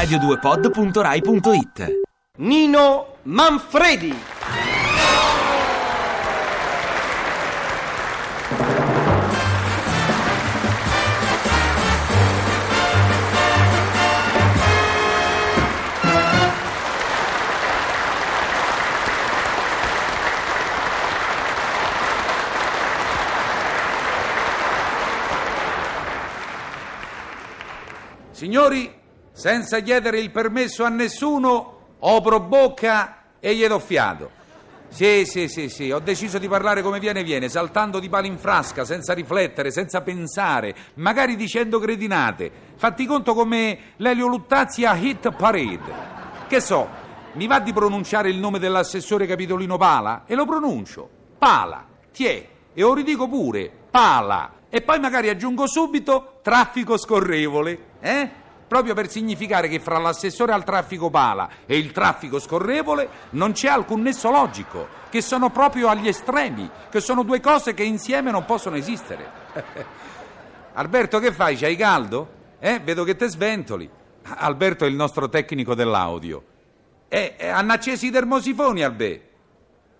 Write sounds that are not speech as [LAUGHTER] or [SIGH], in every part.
radio2pod.rai.it Nino Manfredi. Signori, senza chiedere il permesso a nessuno, opro bocca e gli do fiato. Sì, sì, sì, sì, ho deciso di parlare come viene viene, saltando di palo in frasca, senza riflettere, senza pensare, magari dicendo credinate. Fatti conto come l'Elio Luttazzi a Hit Parade. Che so, mi va di pronunciare il nome dell'assessore Capitolino Pala? E lo pronuncio. Pala, tiè, e lo ridico pure, Pala. E poi magari aggiungo subito traffico scorrevole, eh? Proprio per significare che fra l'assessore al traffico Pala e il traffico scorrevole non c'è alcun nesso logico, che sono proprio agli estremi, che sono due cose che insieme non possono esistere. [LAUGHS] Alberto, che fai? C'hai caldo? Eh, vedo che te sventoli. Alberto è il nostro tecnico dell'audio. Eh, eh, hanno acceso i termosifoni, Albè.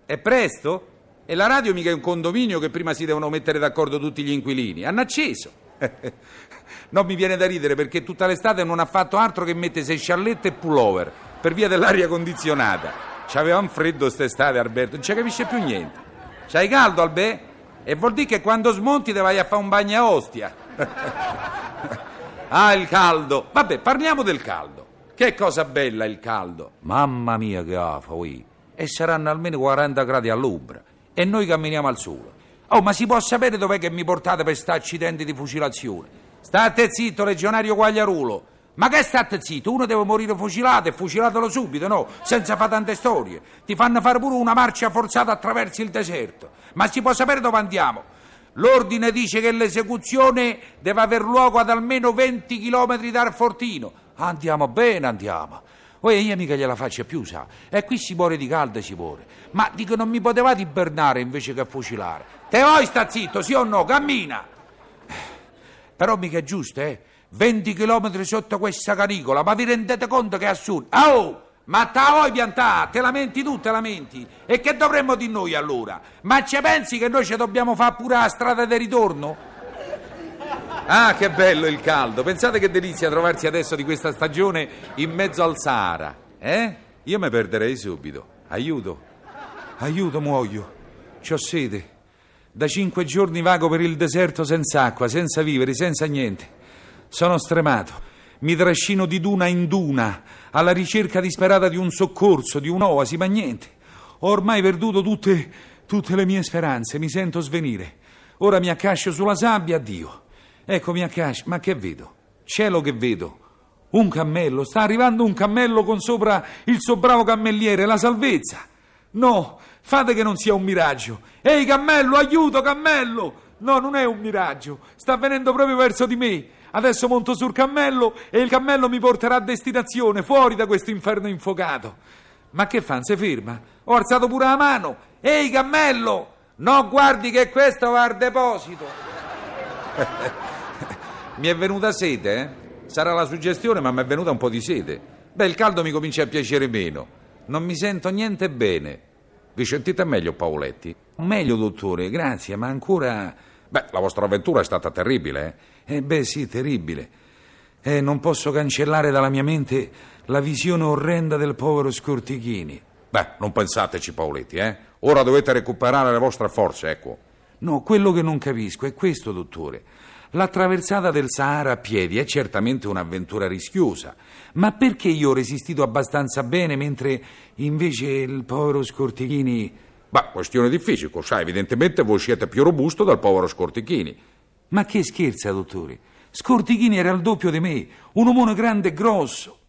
È presto? E la radio mica è un condominio che prima si devono mettere d'accordo tutti gli inquilini. Hanno acceso. [LAUGHS] non mi viene da ridere perché tutta l'estate non ha fatto altro che mettersi sciallette e pullover per via dell'aria condizionata. C'aveva un freddo quest'estate, Alberto, non ci capisce più niente. C'hai caldo, Albè? E vuol dire che quando smonti te vai a fare un bagno a ostia. [LAUGHS] ah, il caldo. Vabbè, parliamo del caldo. Che cosa bella il caldo. Mamma mia che afa, ui. E saranno almeno 40 gradi all'ombra. E noi camminiamo al sole. Oh, ma si può sapere dov'è che mi portate per sta accidenti di fucilazione? State zitto, legionario Guagliarulo. Ma che state zitto? Uno deve morire fucilato e fucilatelo subito, no? Senza fare tante storie. Ti fanno fare pure una marcia forzata attraverso il deserto. Ma si può sapere dove andiamo? L'ordine dice che l'esecuzione deve aver luogo ad almeno 20 chilometri dal fortino. Andiamo bene, andiamo. Oh, io mica gliela faccio più, sa. E qui si muore di caldo si muore. Ma dico, non mi potevate ibernare invece che fucilare. Te vuoi sta zitto, sì o no? Cammina! Però mica è giusto, eh? 20 chilometri sotto questa canicola, ma vi rendete conto che è assurdo? Oh! Ma te la vuoi piantare? Te lamenti tu, te lamenti? E che dovremmo di noi allora? Ma ci pensi che noi ci dobbiamo fare pure la strada di ritorno? Ah, che bello il caldo! Pensate che delizia trovarsi adesso di questa stagione in mezzo al Sahara, eh? Io mi perderei subito. Aiuto! Aiuto, muoio! C'ho sete. Da cinque giorni vago per il deserto senza acqua, senza viveri, senza niente. Sono stremato. Mi trascino di duna in duna, alla ricerca disperata di un soccorso, di un'oasi, ma niente. Ho ormai perduto tutte, tutte le mie speranze, mi sento svenire. Ora mi accascio sulla sabbia, addio. Ecco, mi accascio, ma che vedo? Cielo che vedo? Un cammello, sta arrivando un cammello con sopra il suo bravo cammelliere, la salvezza. No, fate che non sia un miraggio. Ehi, cammello, aiuto, cammello! No, non è un miraggio, sta venendo proprio verso di me. Adesso monto sul cammello e il cammello mi porterà a destinazione, fuori da questo inferno infuocato. Ma che fa? Si ferma? Ho alzato pure la mano. Ehi, cammello! No, guardi che questo va al deposito. [LAUGHS] mi è venuta sete, eh? Sarà la suggestione, ma mi è venuta un po' di sete. Beh, il caldo mi comincia a piacere meno. Non mi sento niente bene. Vi sentite meglio, Paoletti? Meglio, dottore, grazie, ma ancora... Beh, la vostra avventura è stata terribile, eh? Eh beh, sì, terribile. Eh, non posso cancellare dalla mia mente la visione orrenda del povero Scortichini. Beh, non pensateci, Paoletti, eh? Ora dovete recuperare le vostre forze, ecco. No, quello che non capisco è questo, dottore. La traversata del Sahara a piedi è certamente un'avventura rischiosa, ma perché io ho resistito abbastanza bene mentre invece il povero Scortichini... Beh, questione di fisico, sai, evidentemente voi siete più robusto del povero Scortichini. Ma che scherza, dottore? Scortichini era il doppio di me, un omone grande e grosso.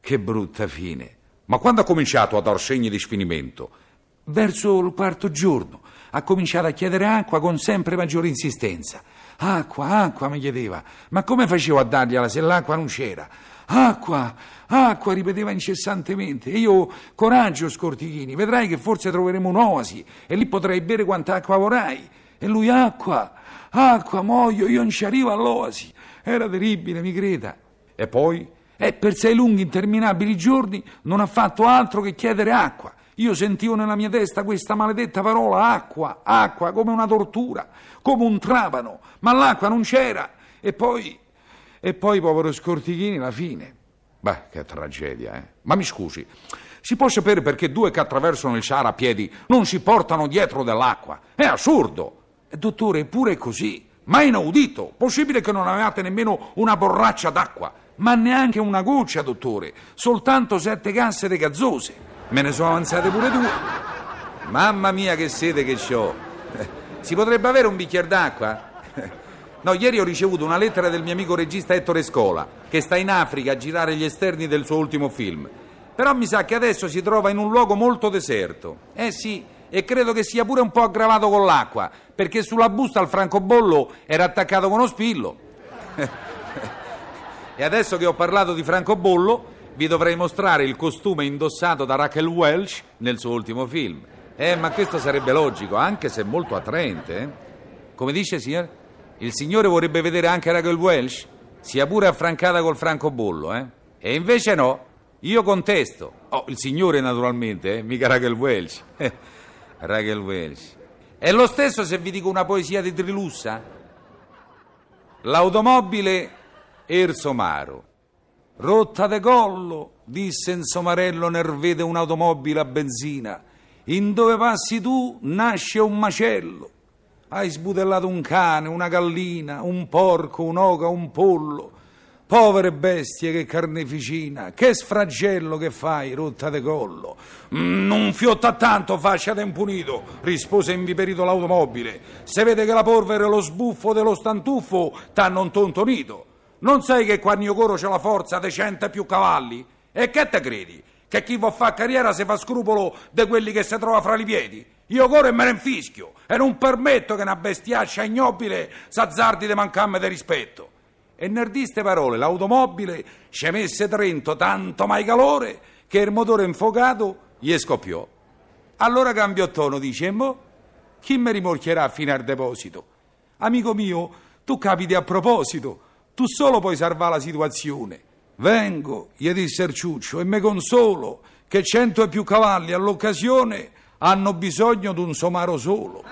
Che brutta fine. Ma quando ha cominciato a dar segni di sfinimento? Verso il quarto giorno ha cominciato a chiedere acqua con sempre maggiore insistenza. Acqua, acqua, mi chiedeva. Ma come facevo a dargliela se l'acqua non c'era? Acqua, acqua, ripeteva incessantemente. E io, coraggio, Scortichini, vedrai che forse troveremo un'oasi e lì potrai bere quanta acqua vorrai. E lui, acqua, acqua, muoio, io non ci arrivo all'oasi. Era terribile, mi creda. E poi? E per sei lunghi interminabili giorni non ha fatto altro che chiedere acqua. Io sentivo nella mia testa questa maledetta parola acqua, acqua, come una tortura, come un trapano, ma l'acqua non c'era. E poi, e poi, povero Scortichini, la fine. Beh, che tragedia, eh. Ma mi scusi, si può sapere perché due che attraversano il Sahara a piedi non si portano dietro dell'acqua? È assurdo! Dottore, eppure è così. Ma inaudito! Possibile che non avevate nemmeno una borraccia d'acqua? Ma neanche una goccia, dottore. Soltanto sette casse gazzose. Me ne sono avanzate pure due. Mamma mia, che sete che ho! Si potrebbe avere un bicchiere d'acqua? No, ieri ho ricevuto una lettera del mio amico regista Ettore Scola, che sta in Africa a girare gli esterni del suo ultimo film. Però mi sa che adesso si trova in un luogo molto deserto. Eh sì, e credo che sia pure un po' aggravato con l'acqua, perché sulla busta al francobollo era attaccato con uno spillo. [LAUGHS] e adesso che ho parlato di francobollo, vi dovrei mostrare il costume indossato da Raquel Welch nel suo ultimo film. Eh, ma questo sarebbe logico, anche se molto attraente. Eh? Come dice, signor? Il signore vorrebbe vedere anche Raquel Welch? Sia pure affrancata col francobollo, eh? E invece no, io contesto. Oh, il signore naturalmente, eh? mica Raquel Welch. [LAUGHS] Raquel Welch. È lo stesso se vi dico una poesia di Trilussa? L'automobile Ersomaro. Rotta de collo, disse in somarello nel vede un'automobile a benzina. In dove passi tu nasce un macello. Hai sbutellato un cane, una gallina, un porco, un'oca, un pollo. Povere bestie, che carneficina, che sfragello che fai, rotta de collo. Non fiotta tanto, fasciate impunito, rispose inviperito l'automobile. Se vede che la polvere e lo sbuffo dello stantuffo t'hanno intontonito. Non sai che quando io corro c'è la forza de cento più cavalli? E che te credi? Che chi vuol fare carriera si fa scrupolo di quelli che si trova fra i piedi? Io corro e me ne infischio e non permetto che una bestiaccia ignobile s'azzardi di mancarmi di rispetto. E nel diste parole l'automobile ci messe Trento tanto mai calore che il motore infuocato gli scoppiò. Allora cambiò tono, dice, mo, chi mi rimorchierà fino al deposito? Amico mio, tu capiti a proposito, tu solo puoi salvare la situazione. Vengo, gli disse il ciuccio, e me consolo che cento e più cavalli all'occasione hanno bisogno di un somaro solo.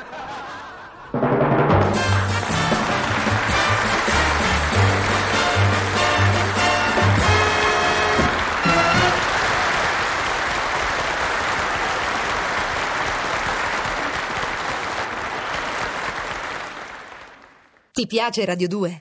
Ti piace Radio 2?